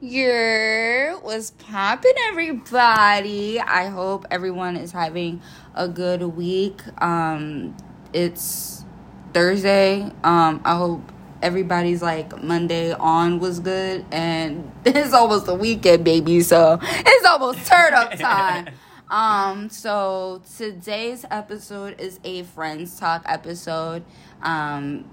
Your was popping, everybody. I hope everyone is having a good week. Um, it's Thursday. Um, I hope everybody's like Monday on was good, and it's almost the weekend, baby. So it's almost turn up time. Um, so today's episode is a friends talk episode. Um,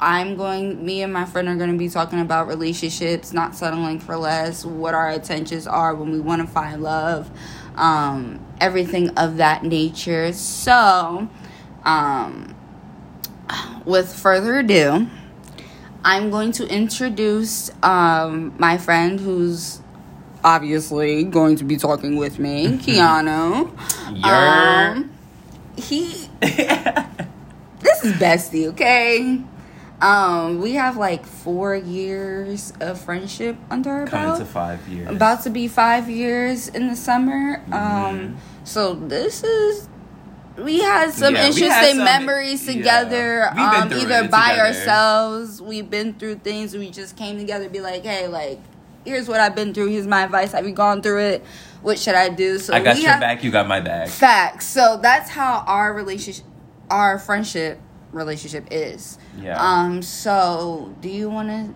I'm going, me and my friend are going to be talking about relationships, not settling for less, what our intentions are when we want to find love, um, everything of that nature. So, um, with further ado, I'm going to introduce um, my friend who's obviously going to be talking with me, Keanu. Yer. Um, he. this is bestie, okay? Um, we have like four years of friendship under our Coming belt. to five years. About to be five years in the summer. Um, Mhm. so this is we had some Yeah, we had interesting some- memories yeah. together. Been Um, either it by together. ourselves, we've been through things. We just came together, to be like, hey, like here's what I've been through. Here's my advice. Have you gone through it? What should I do? So I got your have back, you got my back. facts. So that's how our relationship, our friendship relationship is. Yeah. Um. So, do you want to?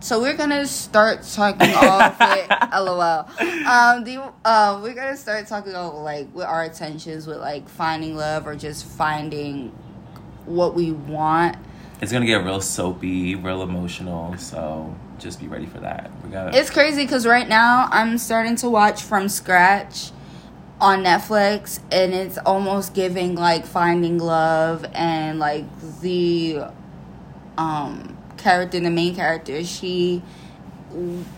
So we're gonna start talking off with LOL. Um. Do you, uh, we're gonna start talking about like with our intentions with like finding love or just finding what we want. It's gonna get real soapy, real emotional, so just be ready for that. We got It's crazy because right now I'm starting to watch from scratch on Netflix, and it's almost giving like Finding Love and like the um character, the main character. She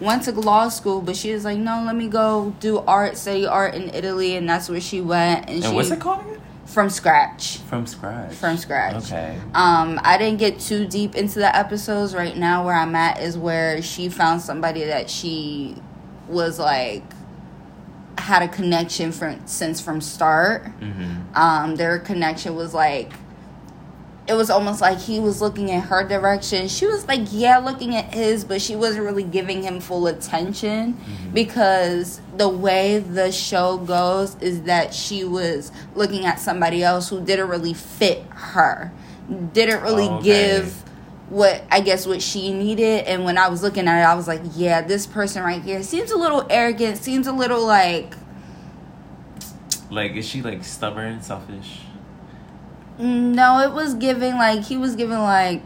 went to law school, but she was like, "No, let me go do art, study art in Italy," and that's where she went. And, And she what's it called again? from scratch. From scratch. From scratch. Okay. Um, I didn't get too deep into the episodes. Right now, where I'm at is where she found somebody that she was like had a connection from since from start. Mm-hmm. Um, their connection was like it was almost like he was looking in her direction. She was like, yeah, looking at his, but she wasn't really giving him full attention Mm-hmm. because the way the show goes is that she was looking at somebody else who didn't really fit her, didn't really Oh, okay. give what I guess what she needed. And when I was looking at it, I was like, yeah, this person right here seems a little arrogant, seems a little like Like, is she like stubborn, selfish? No, it was giving like he was giving like.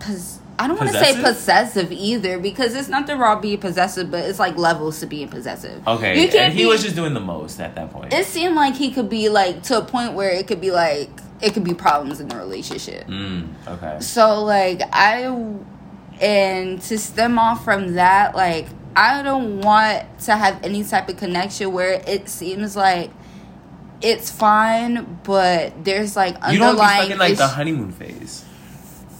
Pos- I don't want to say Possessive? either because it's not the raw being possessive, but it's like levels to being possessive. Okay. you can't and he be- was just doing the most at that point. It seemed like he could be like to a point where it could be like it could be problems in the relationship. Mm, okay. So like I and to stem off from that, like I don't want to have any type of connection where it seems like it's fine, but there's like underlying. You don't be stuck in like the honeymoon phase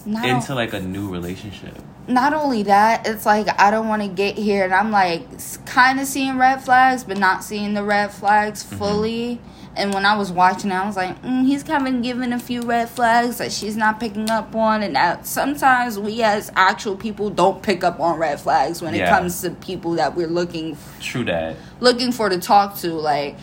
not, into like a new relationship. Not only that, it's like I don't want to get here and I'm like kind of seeing red flags, but not seeing the red flags Mm-hmm. fully. And when I was watching, I was like, mm, he's kind of giving a few red flags that she's not picking up on. And that sometimes we as actual people don't pick up on red flags when it comes to people that we're looking True that. looking for to talk to. Like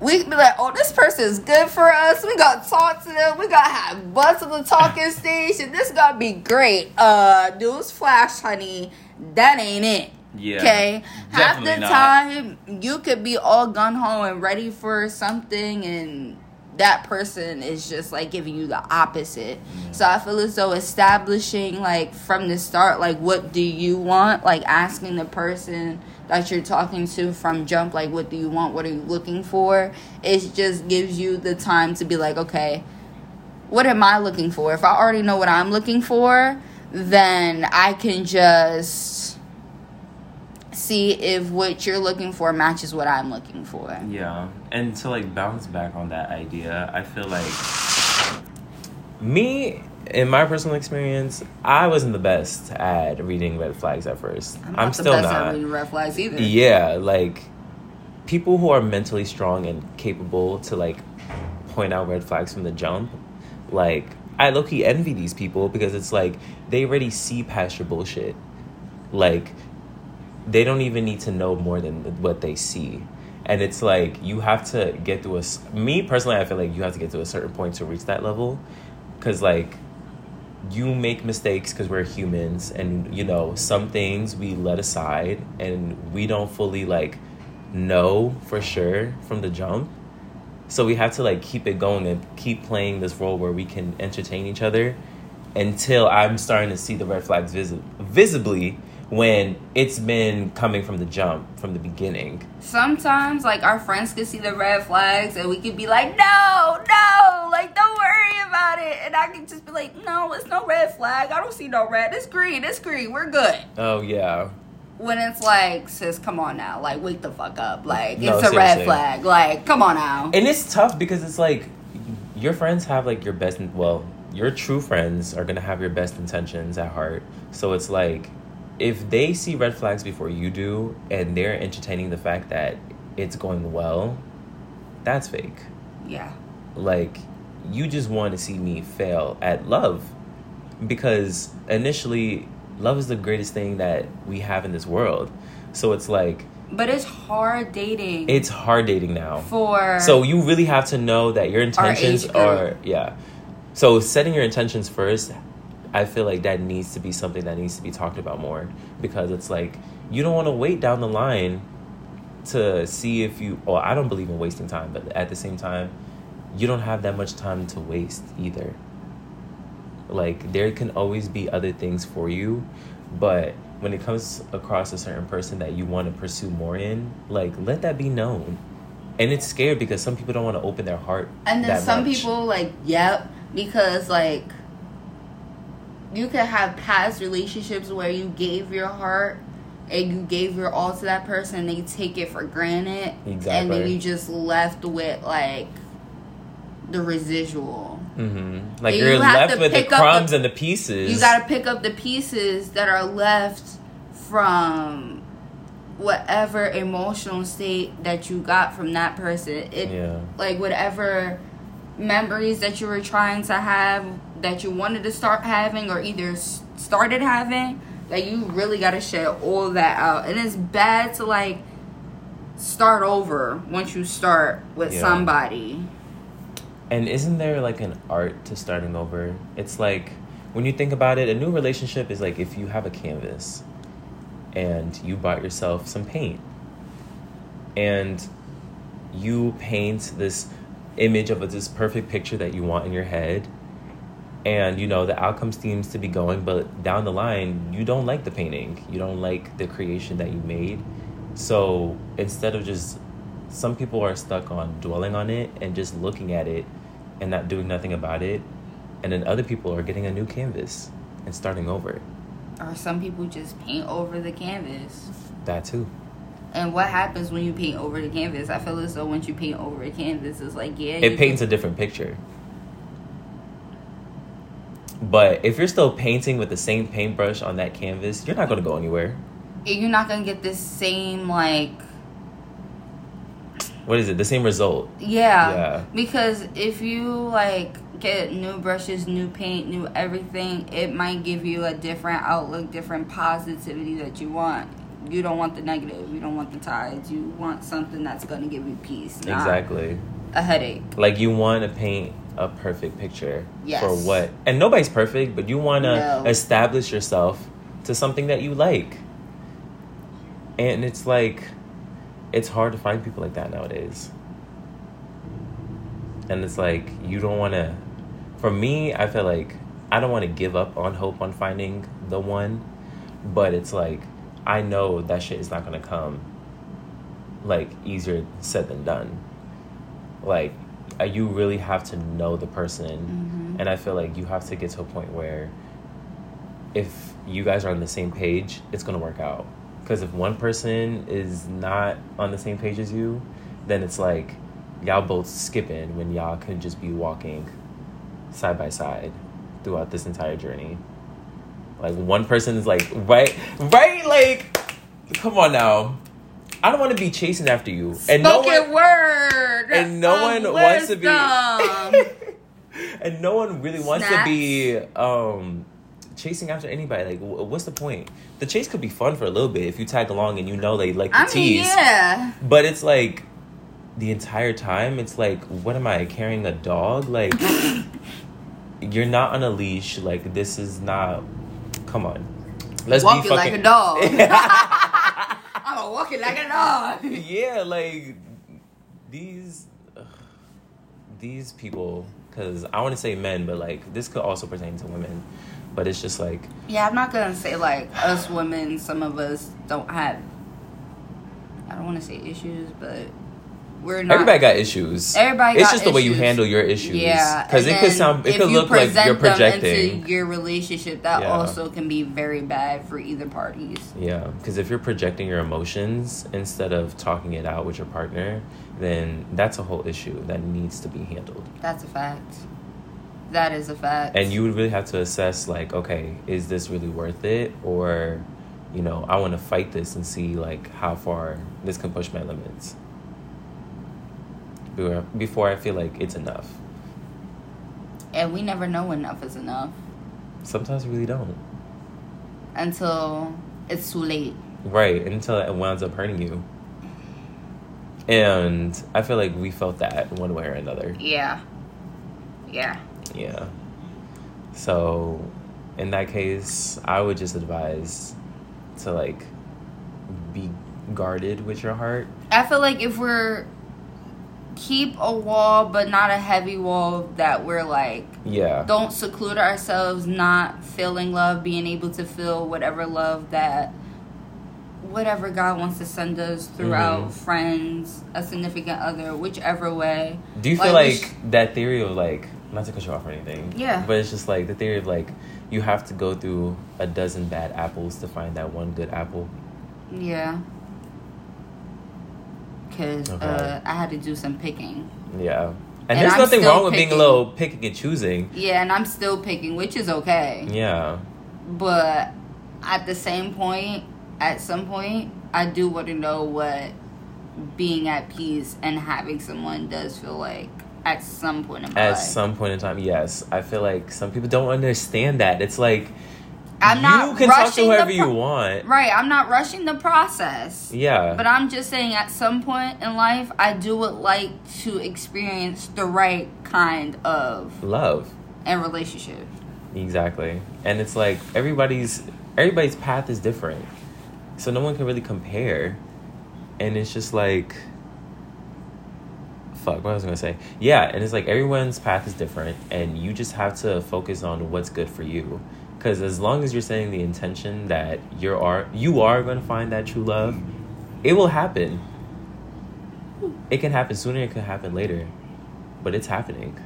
we be like, oh, this person is good for us. We got to talk to them. We got to have butts on the talking station. This got to be great. Uh, news flash, honey. That ain't it. Yeah. Okay. Half the not. time, you could be all gun ho and ready for something, and that person is just like giving you the opposite. So I feel as though establishing, like, from the start, like, what do you want? Like, asking the person that you're talking to from jump, like, what do you want? What are you looking for? It just gives you the time to be like, okay, what am I looking for? If I already know what I'm looking for, then I can just see if what you're looking for matches what I'm looking for. Yeah, and to like bounce back on that idea, I feel like me, in my personal experience, I wasn't the best at reading red flags at 1st I'm, not still the best not. at reading red flags either. Yeah, like people who are mentally strong and capable to like point out red flags from the jump, like I low key envy these people because it's like they already see past your bullshit. Like, they don't even need to know more than what they see. And it's like you have to get to a. Me personally, I feel like you have to get to a certain point to reach that level, because like you make mistakes because we're humans and you know some things we let aside and we don't fully like know for sure from the jump so we have to like keep it going and keep playing this role where we can entertain each other until i'm starting to see the red flags visi- visibly when it's been coming from the jump from the beginning. Sometimes like our friends could see the red flags and we could be like no no like don't worry about it. And i could just be like no it's no red flag. I don't see no red. It's green. It's green. We're good. Oh yeah. When it's like sis come on now. Like wake the fuck up. Like No, it's a red flag. Like come on now. And it's tough because it's like your friends have like your best well your true friends are gonna have your best intentions at heart. So it's like if they see red flags before you do and they're entertaining the fact that it's going well that's fake. Yeah. Like you just want to see me fail at love. Because initially love is the greatest thing that we have in this world. So it's like but it's hard dating. it's hard dating now. For so you really have to know that your intentions are yeah. So setting your intentions first, I feel like that needs to be something that needs to be talked about more because it's like you don't want to wait down the line to see if you or I don't believe in wasting time, but at the same time, you don't have that much time to waste either. Like there can always be other things for you, but when it comes across a certain person that you want to pursue more in, like let that be known. And it's scary because some people don't want to open their heart. And then some much. people like, yep, because like you could have past relationships where you gave your heart and you gave your all to that person and they take it for granted. And then you just left with like the residual. Mhm. Like And you're you left with the crumbs the- and the pieces. You gotta pick up the pieces that are left from whatever emotional state that you got from that person. It Yeah. like whatever memories that you were trying to have that you wanted to start having or either started having that you really got to shed all that out and it's bad to like start over once you start with Yeah. somebody And isn't there like an art to starting over? It's like when you think about it, a new relationship is like if you have a canvas and you bought yourself some paint and you paint this image of this perfect picture that you want in your head and you know the outcome seems to be going but down the line you don't like the painting. You don't like the creation that you made. So instead of just some people are stuck on dwelling on it and just looking at it and not doing nothing about it. And then other people are getting a new canvas and starting over. Or some people just paint over the canvas. That too. And what happens when you paint over the canvas? I feel as though once you paint over a canvas it's like yeah it paints can- a different picture but if you're still painting with the same paintbrush on that canvas you're not going to go anywhere you're not gonna get this same like what is it the same result Yeah. Yeah. Because if you like get new brushes, new paint, new everything, it might give you a different outlook, different positivity that you want. You don't want the negative. You don't want the tides. You want something that's gonna give you peace. not exactly A headache. like you want to paint a perfect picture Yes. for what and nobody's perfect but you want to No. establish yourself to something that you like and it's like it's hard to find people like that nowadays and it's like you don't want to for me i feel like i don't want to give up on hope on finding the one but it's like i know that shit is not to come like easier said than done like you really have to know the person. Mhm. and i feel like you have to get to a point where if you guys are on the same page it's going to work out. Because if one person is not on the same page as you then it's like y'all both skipping when y'all could just be walking side by side throughout this entire journey. Like one person is like right right? Like come on now i don't want to be chasing after you and no Spoken one word. and no one wants to be and no one really wants to be um chasing after anybody. Like, what's the point? The chase could be fun for a little bit if you tag along and you know they like the I mean, tease. yeah. But it's like the entire time, it's like, what am I carrying a dog? Like, you're not on a leash. Like, this is not. Come on, let's Walk be like fucking. a dog. I'm walking like a dog. yeah, like these ugh, these people. Because I want to say men, but like this could also pertain to women. But it's just like Yeah, I'm not gonna say like us women. Some of us don't have. I don't want to say issues, but we're not. everybody got issues. Everybody It's just the way you handle your issues. Yeah, because it could sound. It could look like you're them projecting. into your relationship. That Yeah. also can be very bad for either parties. Yeah, because if you're projecting your emotions instead of talking it out with your partner, then that's a whole issue that needs to be handled. That's a fact. That is a fact. And you would really have to assess, like, okay, is this really worth it, or, you know, I want to fight this and see like how far this can push my limits. Before, before I feel like it's enough. and we never know enough is enough Sometimes we really don't. until it's too late. Right, until it winds up hurting you. And I feel like we felt that one way or another. Yeah. Yeah. Yeah. So, in that case, I would just advise to like be guarded with your heart. I feel like if we're keep a wall but not a heavy wall that we're like Yeah. don't seclude ourselves not feeling love being able to feel whatever love that whatever god wants to send us throughout Mhm. friends a significant other whichever way Do you Like, feel we like sh- that theory of like not to cut you off or anything? Yeah. But it's just like the theory of like you have to go through a dozen bad apples to find that one good apple. yeah because Okay. uh, i had to do some picking Yeah. And, And there's I'm nothing wrong with being a picking. little picking and choosing. yeah and i'm still picking which is okay Yeah. But at the same point, at some point, I do want to know what being at peace and having someone does feel like at some point in my At life. some point in time, yes. I feel like some people don't understand that. It's like I'm not you can talk to whoever you want. right, I'm not rushing the process. Yeah. But I'm just saying at some point in life, I do would like to experience the right kind of Love. and relationship. Exactly. And it's like everybody's everybody's path is different. So no one can really compare. And it's just like fuck, what I was I gonna say? Yeah, and it's like everyone's path is different and you just have to focus on what's good for you. Cause as long as you're setting the intention that you are you are gonna find that true love, it will happen. It can happen sooner, it can happen later. But it's happening.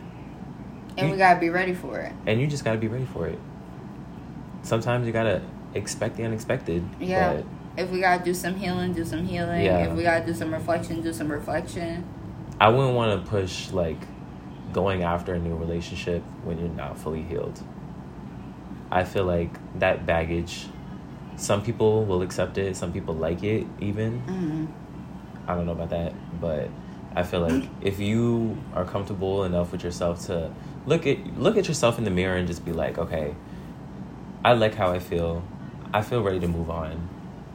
And You- we gotta be ready for it. and you just got to be ready for it. Sometimes you gotta expect the unexpected. Yeah. If we gotta do some healing, do some healing. Yeah. If we gotta do some reflection, do some reflection. I wouldn't want to push like going after a new relationship when you're not fully healed. I feel like that baggage. Some people will accept it. Some people like it. Even hmm I don't know about that, but I feel like if you are comfortable enough with yourself to look at look at yourself in the mirror and just be like, okay, I like how I feel. I feel ready to move on.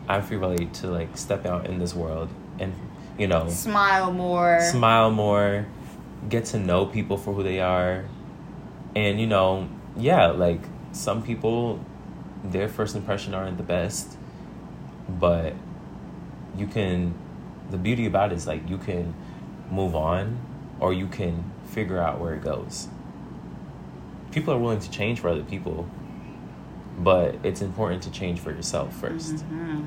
I feel ready to like step out in this world and you know Smile more. smile more, get to know people for who they are, and you know, yeah, like some people, their first impression aren't the best, but you can. The beauty about it is like you can move on, or you can figure out where it goes. People are willing to change for other people, but it's important to change for yourself 1st Mhm.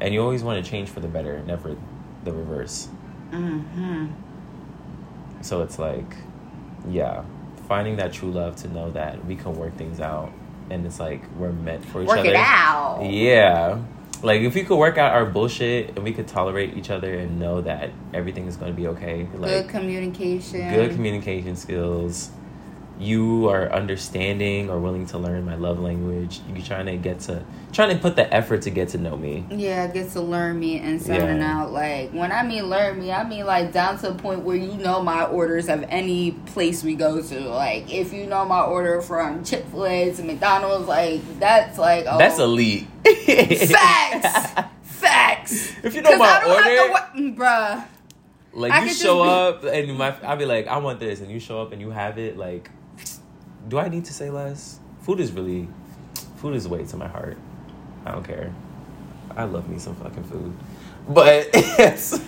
and you always want to change for the better, never the reverse. Mhm. So it's like, yeah, finding that true love to know that we can work things out, and it's like we're meant for each Work other. Work it out. Yeah, like if we could work out our bullshit and we could tolerate each other and know that everything is going to be okay. Like Good communication. good communication skills, you are understanding or willing to learn my love language. You're trying to get to trying to put the effort to get to know me. Yeah, get to learn me and Yeah. out. Like when I mean learn me, I mean like down to the point where you know my orders of any place we go to. Like if you know my order from Chick Fil A to McDonald's, like that's like oh, That's elite. facts. Facts. If you know my I don't have to order- wa- mm, bruh. Like I you show be- up and my I'll be like, I want this, and you show up and you have it. Like, do I need to say less? Food is really, food is way to my heart. I don't care. I love me some fucking food, but it's,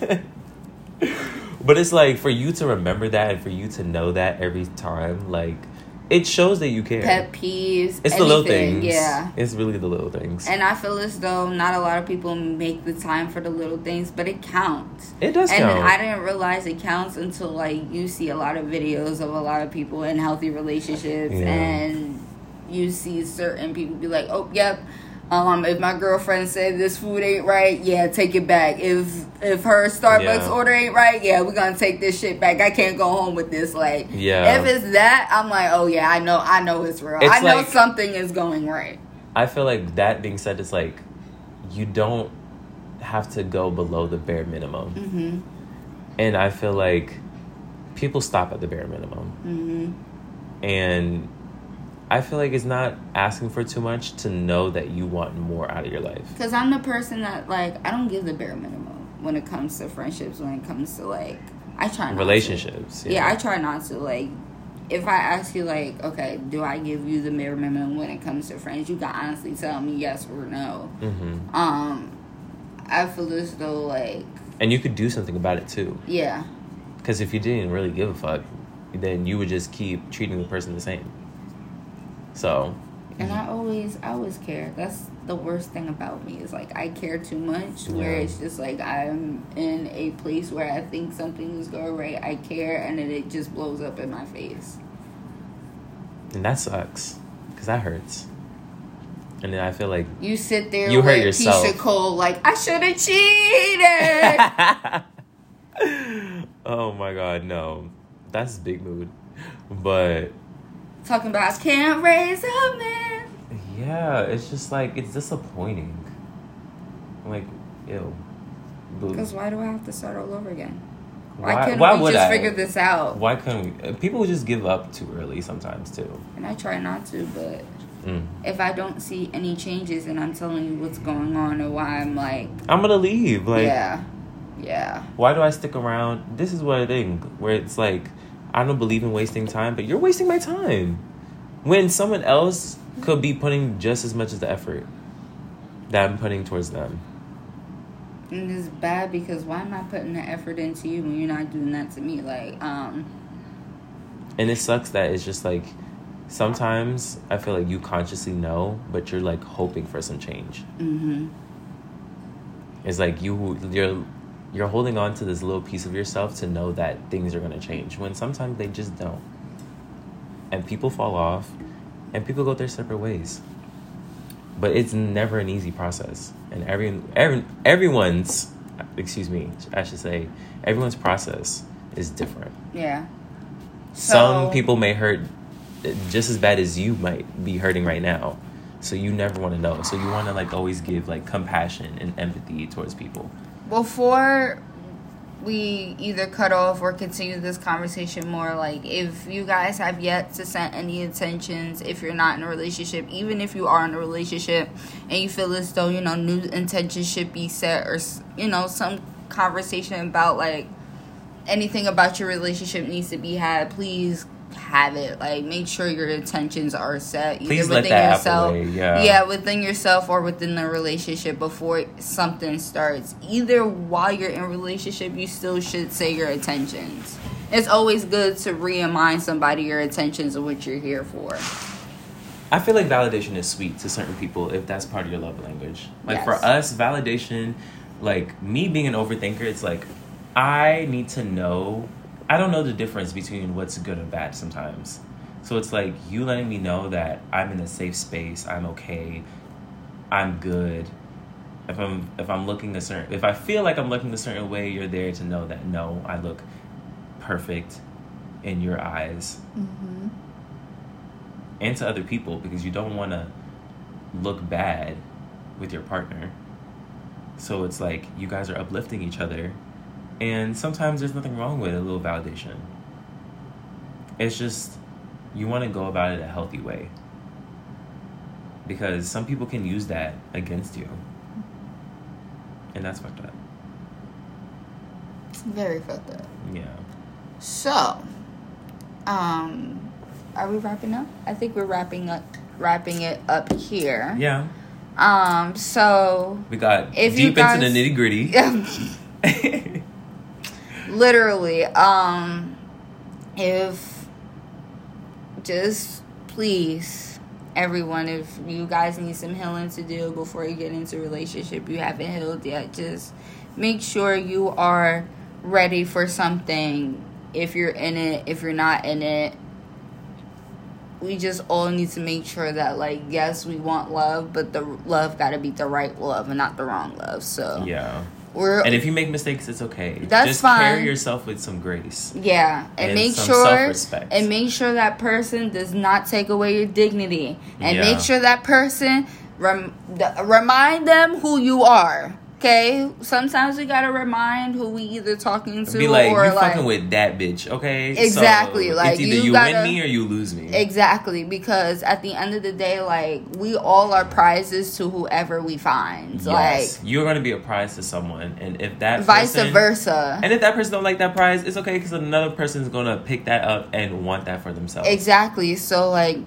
but it's like for you to remember that and for you to know that every time, like it shows that you care. Pet peeves. it's the little anything, things. Yeah. it's really the little things. And I feel as though not a lot of people make the time for the little things, but it counts. it does And count. I didn't realize it counts until like you see a lot of videos of a lot of people in healthy relationships, Yeah. and you see certain people be like, "Oh, yep." Um, if my girlfriend said this food ain't right, yeah, take it back. If if her Starbucks Yeah. order ain't right, yeah, we're gonna take this shit back. I can't go home with this. Like, Yeah. if it's that, I'm like, oh yeah, I know, I know it's real. It's I know like- something is going right. I feel like that being said, it's like you don't have to go below the bare minimum. Mm-hmm. And I feel like people stop at the bare minimum. Mm-hmm. And I feel like it's not asking for too much to know that you want more out of your life. Because I'm the person that, like, I don't give the bare minimum when it comes to friendships, when it comes to, like, I try not to. Relationships. Yeah. I try not to. Like, if I ask you, like, okay, do I give you the bare minimum when it comes to friends, you can honestly tell me yes or no. hmm Um, I feel as though, like, And you could do something about it too. yeah. Because if you didn't really give a fuck, then you would just keep treating the person the same. So, And I always, I always care. That's the worst thing about me is like I care too much. Where Yeah. it's just like I'm in a place where I think something is going right. I care, and then it just blows up in my face. and that sucks. Because that hurts. And then I feel like You sit there You hurt yourself. Keyshia Cole like I should have cheated. oh my god, no. That's big mood. But Talking about I can't raise a man. yeah, it's just like it's disappointing. Like, ew. Because why do I have to start all over again? Why, Why, couldn't why we just I? figure this out? Why couldn't we? uh, People just give up too early sometimes too. And I try not to, but Mm. if I don't see any changes and I'm telling you what's going on or why I'm like, I'm gonna leave. Like, yeah, yeah, why do I stick around? This is what I think. Where it's like, I don't believe in wasting time, but you're wasting my time. When someone else could be putting just as much as the effort that I'm putting towards them. and it's bad because why am I putting the effort into you when you're not doing that to me? Like, um, And it sucks that it's just like sometimes I feel like you consciously know, but you're like hoping for some change. mm-hmm. It's like you you're you're holding on to this little piece of yourself to know that things are gonna change when sometimes they just don't. And people fall off and people go their separate ways. But it's never an easy process. And every, every everyone's excuse me, I should say, everyone's process is different. yeah. Some people may hurt just as bad as you might be hurting right now. So you never want to know. So you want to like always give like compassion and empathy towards people. Before we either cut off or continue this conversation more like if you guys have yet to set any intentions if you're not in a relationship even if you are in a relationship and you feel as though you know new intentions should be set or you know some conversation about like anything about your relationship needs to be had please have it like make sure your intentions are set either Please let within yourself yeah. yeah within yourself or within the relationship before something starts either while you're in relationship you still should say your intentions it's always good to remind somebody your intentions of what you're here for I feel like validation is sweet to certain people if that's part of your love language. Like for us, validation, like me being an overthinker, it's like I need to know. I don't know the difference between what's good and bad sometimes. So it's like you letting me know that I'm in a safe space, I'm okay, I'm good. If I'm if I'm looking a certain if I feel like I'm looking a certain way, you're there to know that no, I look perfect in your eyes. Mm-hmm. and to other people because you don't want to look bad with your partner. So it's like you guys are uplifting each other, and sometimes there's nothing wrong with a little validation. It's just you want to go about it a healthy way because some people can use that against you, and that's fucked up. Very fucked up. Yeah. So, um, are we wrapping up? I think we're wrapping up, wrapping it up here. Yeah. Um. So We got If you deep guys- into the nitty gritty. literally, um, if just please, everyone, if you guys need some healing to do before you get into a relationship, you haven't healed yet. Just make sure you are ready for something. If you're in it, if you're not in it, we just all need to make sure that like yes we want love but the love got to be the right love and not the wrong love so yeah. We're And if you make mistakes, it's okay. That's Just fine. carry yourself with some grace. yeah and, and make sure and make sure that person does not take away your dignity and Yeah. make sure that person rem- remind them who you are okay sometimes we gotta remind who we either talking to Be like, or you like fucking with that bitch, okay? Exactly, So, like, it's either you you, gotta- win me or you lose me. Exactly, because at the end of the day, like we all are prizes to whoever we find. yes, you're gonna be a prize to someone, and if that vice person, versa. and if that person don't like that prize, it's okay because another person's gonna pick that up and want that for themselves. Exactly. So like,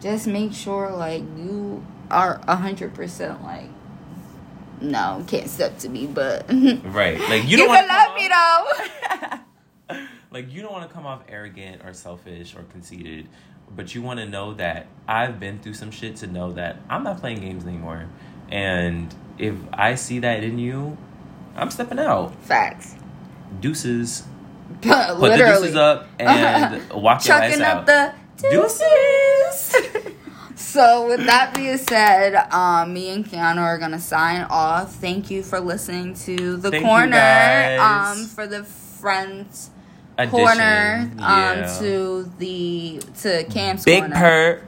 just make sure like you are a hundred percent like. No, can't step to me, but Right? Like you can don't want love me though. like you don't want to come off arrogant or selfish or conceited but you want to know that i've been through some shit to know that i'm not playing games anymore and if i see that in you i'm stepping out Facts. deuces put the deuces up and walk your ass chucking out up the deuces. So with that being said, um, me and Keanu are gonna sign off. Thank you for listening to the Thank corner. Um, for the friends Addition. corner. Um, Yeah. to the to Cam's big corner. purr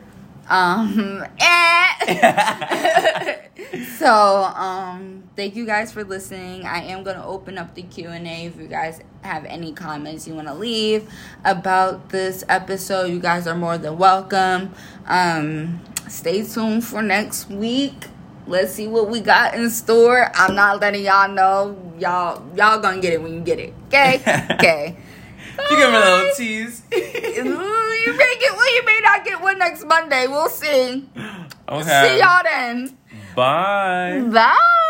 Um, eh. so um, thank you guys for listening. I am gonna open up the Q and A if you guys have any comments you want to leave about this episode. You guys are more than welcome. Um, stay tuned for next week. Let's see what we got in store. I'm not letting y'all know. Y'all, y'all gonna get it when you get it. Okay, okay. you give me a little tease you may get one, you may not get one next Monday. We'll see. okay See y'all then. Bye Bye.